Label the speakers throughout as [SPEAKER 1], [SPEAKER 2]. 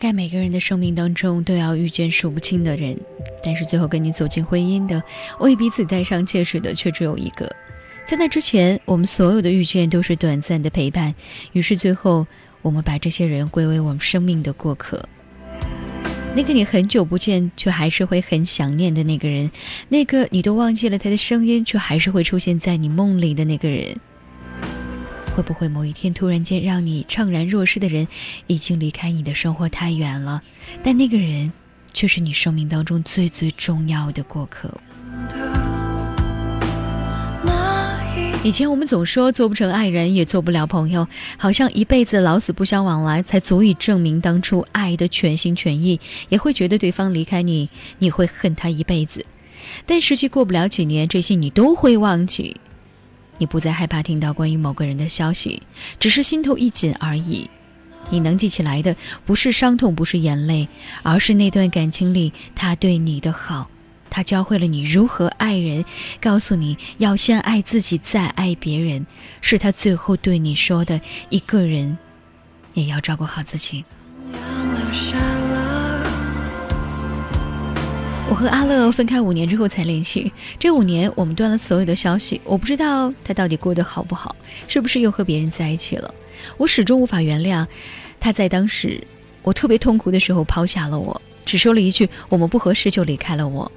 [SPEAKER 1] 概每个人的生命当中都要遇见数不清的人，但是最后跟你走进婚姻的，为彼此戴上戒指的却只有一个。在那之前，我们所有的遇见都是短暂的陪伴，于是最后我们把这些人归为我们生命的过客。那个你很久不见却还是会很想念的那个人，那个你都忘记了他的声音却还是会出现在你梦里的那个人。会不会某一天突然间让你怅然若失的人，已经离开你的生活太远了，但那个人却是你生命当中最最重要的过客。以前我们总说做不成爱人，也做不了朋友，好像一辈子老死不相往来才足以证明当初爱的全心全意，也会觉得对方离开你，你会恨他一辈子。但实际过不了几年，这些你都会忘记。你不再害怕听到关于某个人的消息，只是心头一紧而已。你能记起来的，不是伤痛，不是眼泪，而是那段感情里他对你的好。他教会了你如何爱人，告诉你要先爱自己，再爱别人。是他最后对你说的：“一个人也要照顾好自己。”我和阿乐分开五年之后才联系，这五年我们断了所有的消息。我不知道他到底过得好不好，是不是又和别人在一起了。我始终无法原谅他在当时我特别痛苦的时候抛下了我，只说了一句“我们不合适”就离开了我。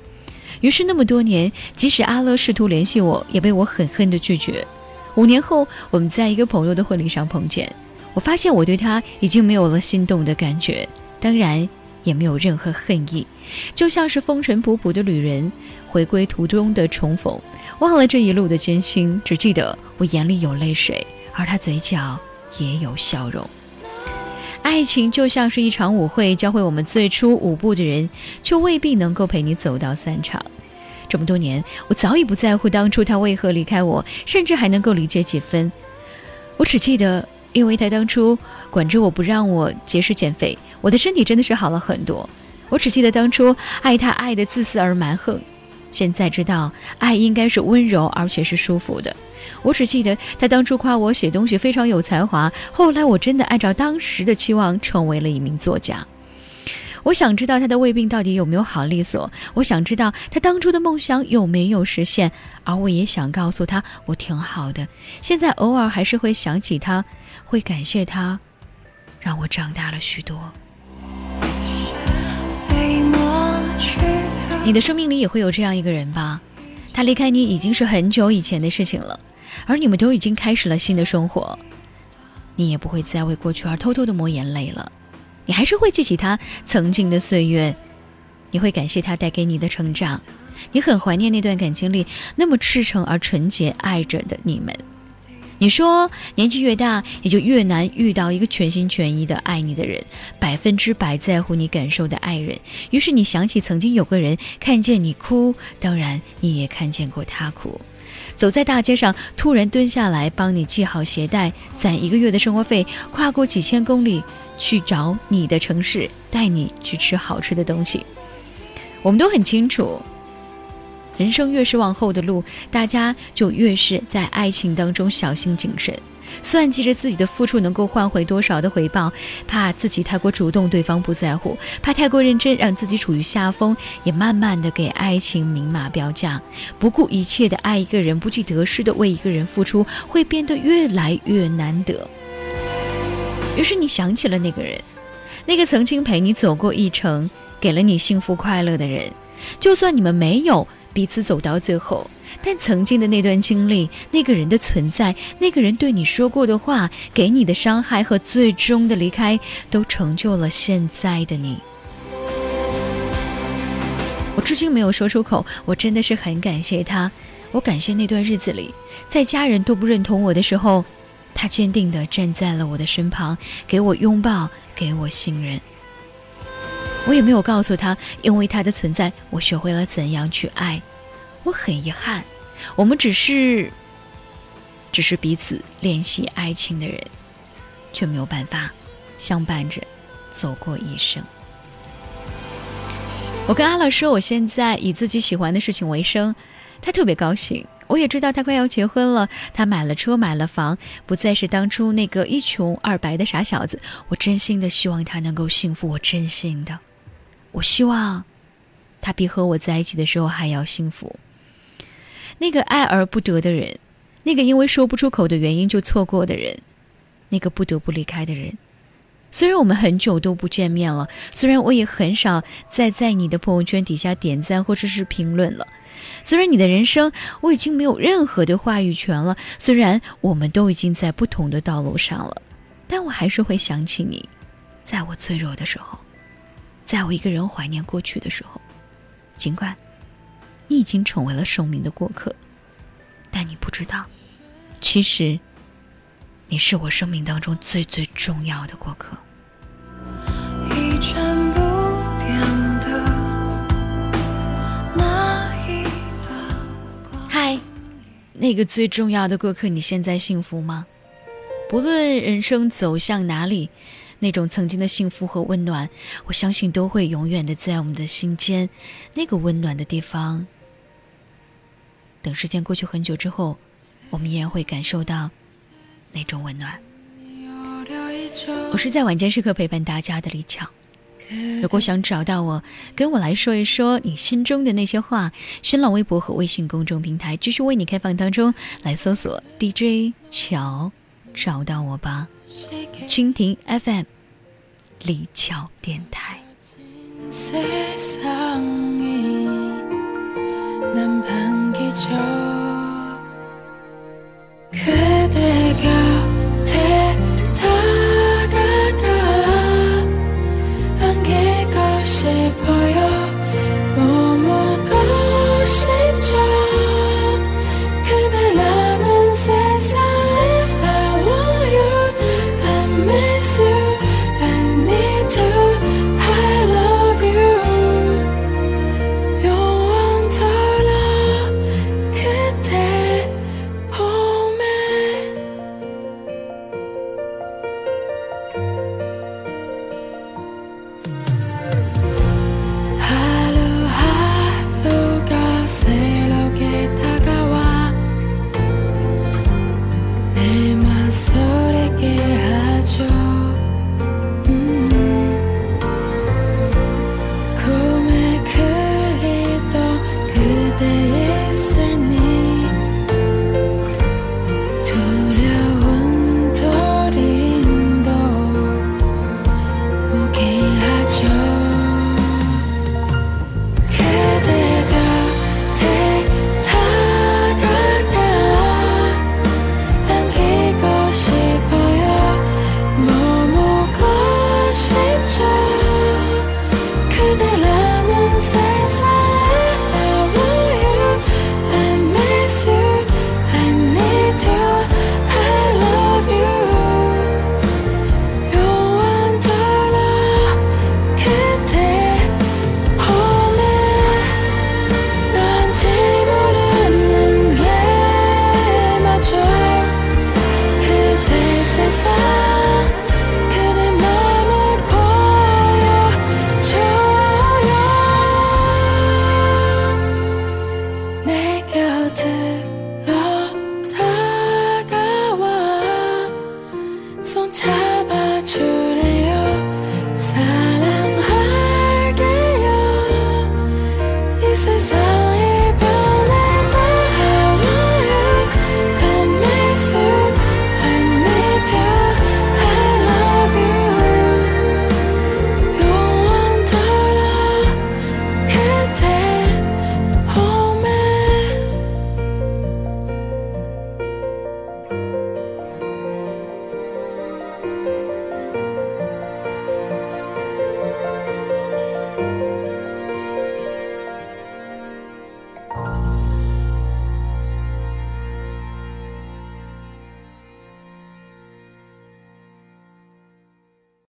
[SPEAKER 1] 于是那么多年，即使阿乐试图联系我，也被我狠狠地拒绝。五年后，我们在一个朋友的婚礼上碰见，我发现我对他已经没有了心动的感觉。当然。也没有任何恨意，就像是风尘仆仆的旅人回归途中的重逢，忘了这一路的艰辛，只记得我眼里有泪水，而他嘴角也有笑容。爱情就像是一场舞会，教会我们最初舞步的人，却未必能够陪你走到散场。这么多年，我早已不在乎当初他为何离开我，甚至还能够理解几分。我只记得。因为他当初管着我不让我节食减肥，我的身体真的是好了很多。我只记得当初爱他爱的自私而蛮横，现在知道爱应该是温柔而且是舒服的。我只记得他当初夸我写东西非常有才华，后来我真的按照当时的期望成为了一名作家。我想知道他的胃病到底有没有好利索，我想知道他当初的梦想有没有实现，而我也想告诉他我挺好的。现在偶尔还是会想起他。会感谢他，让我长大了许多。你的生命里也会有这样一个人吧？他离开你已经是很久以前的事情了，而你们都已经开始了新的生活。你也不会再为过去而偷偷的抹眼泪了，你还是会记起他曾经的岁月，你会感谢他带给你的成长，你很怀念那段感情里那么赤诚而纯洁爱着的你们。你说年纪越大，也就越难遇到一个全心全意的爱你的人，百分之百在乎你感受的爱人。于是你想起曾经有个人看见你哭，当然你也看见过他哭。走在大街上，突然蹲下来帮你系好鞋带，攒一个月的生活费，跨过几千公里去找你的城市，带你去吃好吃的东西。我们都很清楚。人生越是往后的路，大家就越是在爱情当中小心谨慎，算计着自己的付出能够换回多少的回报，怕自己太过主动，对方不在乎；怕太过认真，让自己处于下风，也慢慢的给爱情明码标价，不顾一切的爱一个人，不计得失的为一个人付出，会变得越来越难得。于是你想起了那个人，那个曾经陪你走过一程，给了你幸福快乐的人，就算你们没有。彼此走到最后，但曾经的那段经历，那个人的存在，那个人对你说过的话，给你的伤害和最终的离开，都成就了现在的你。我至今没有说出口，我真的是很感谢他。我感谢那段日子里，在家人都不认同我的时候，他坚定地站在了我的身旁，给我拥抱，给我信任。我也没有告诉他，因为他的存在，我学会了怎样去爱。我很遗憾，我们只是，只是彼此练习爱情的人，却没有办法相伴着走过一生。我跟阿乐说，我现在以自己喜欢的事情为生，他特别高兴。我也知道他快要结婚了，他买了车，买了房，不再是当初那个一穷二白的傻小子。我真心的希望他能够幸福，我真心的，我希望他比和我在一起的时候还要幸福。那个爱而不得的人，那个因为说不出口的原因就错过的人，那个不得不离开的人。虽然我们很久都不见面了，虽然我也很少再在你的朋友圈底下点赞或者是评论了，虽然你的人生我已经没有任何的话语权了，虽然我们都已经在不同的道路上了，但我还是会想起你，在我脆弱的时候，在我一个人怀念过去的时候，尽管你已经成为了生命的过客，但你不知道，其实你是我生命当中最最重要的过客。嗨，那个最重要的过客，你现在幸福吗？不论人生走向哪里，那种曾经的幸福和温暖，我相信都会永远的在我们的心间。那个温暖的地方，等时间过去很久之后，我们依然会感受到那种温暖。我是在晚间时刻陪伴大家的李巧。如果想找到我，跟我来说一说你心中的那些话，新浪微博和微信公众平台继续为你开放当中，来搜索 DJ 乔，找到我吧。蜻蜓 FM，立桥电台。 함께 하죠. 그대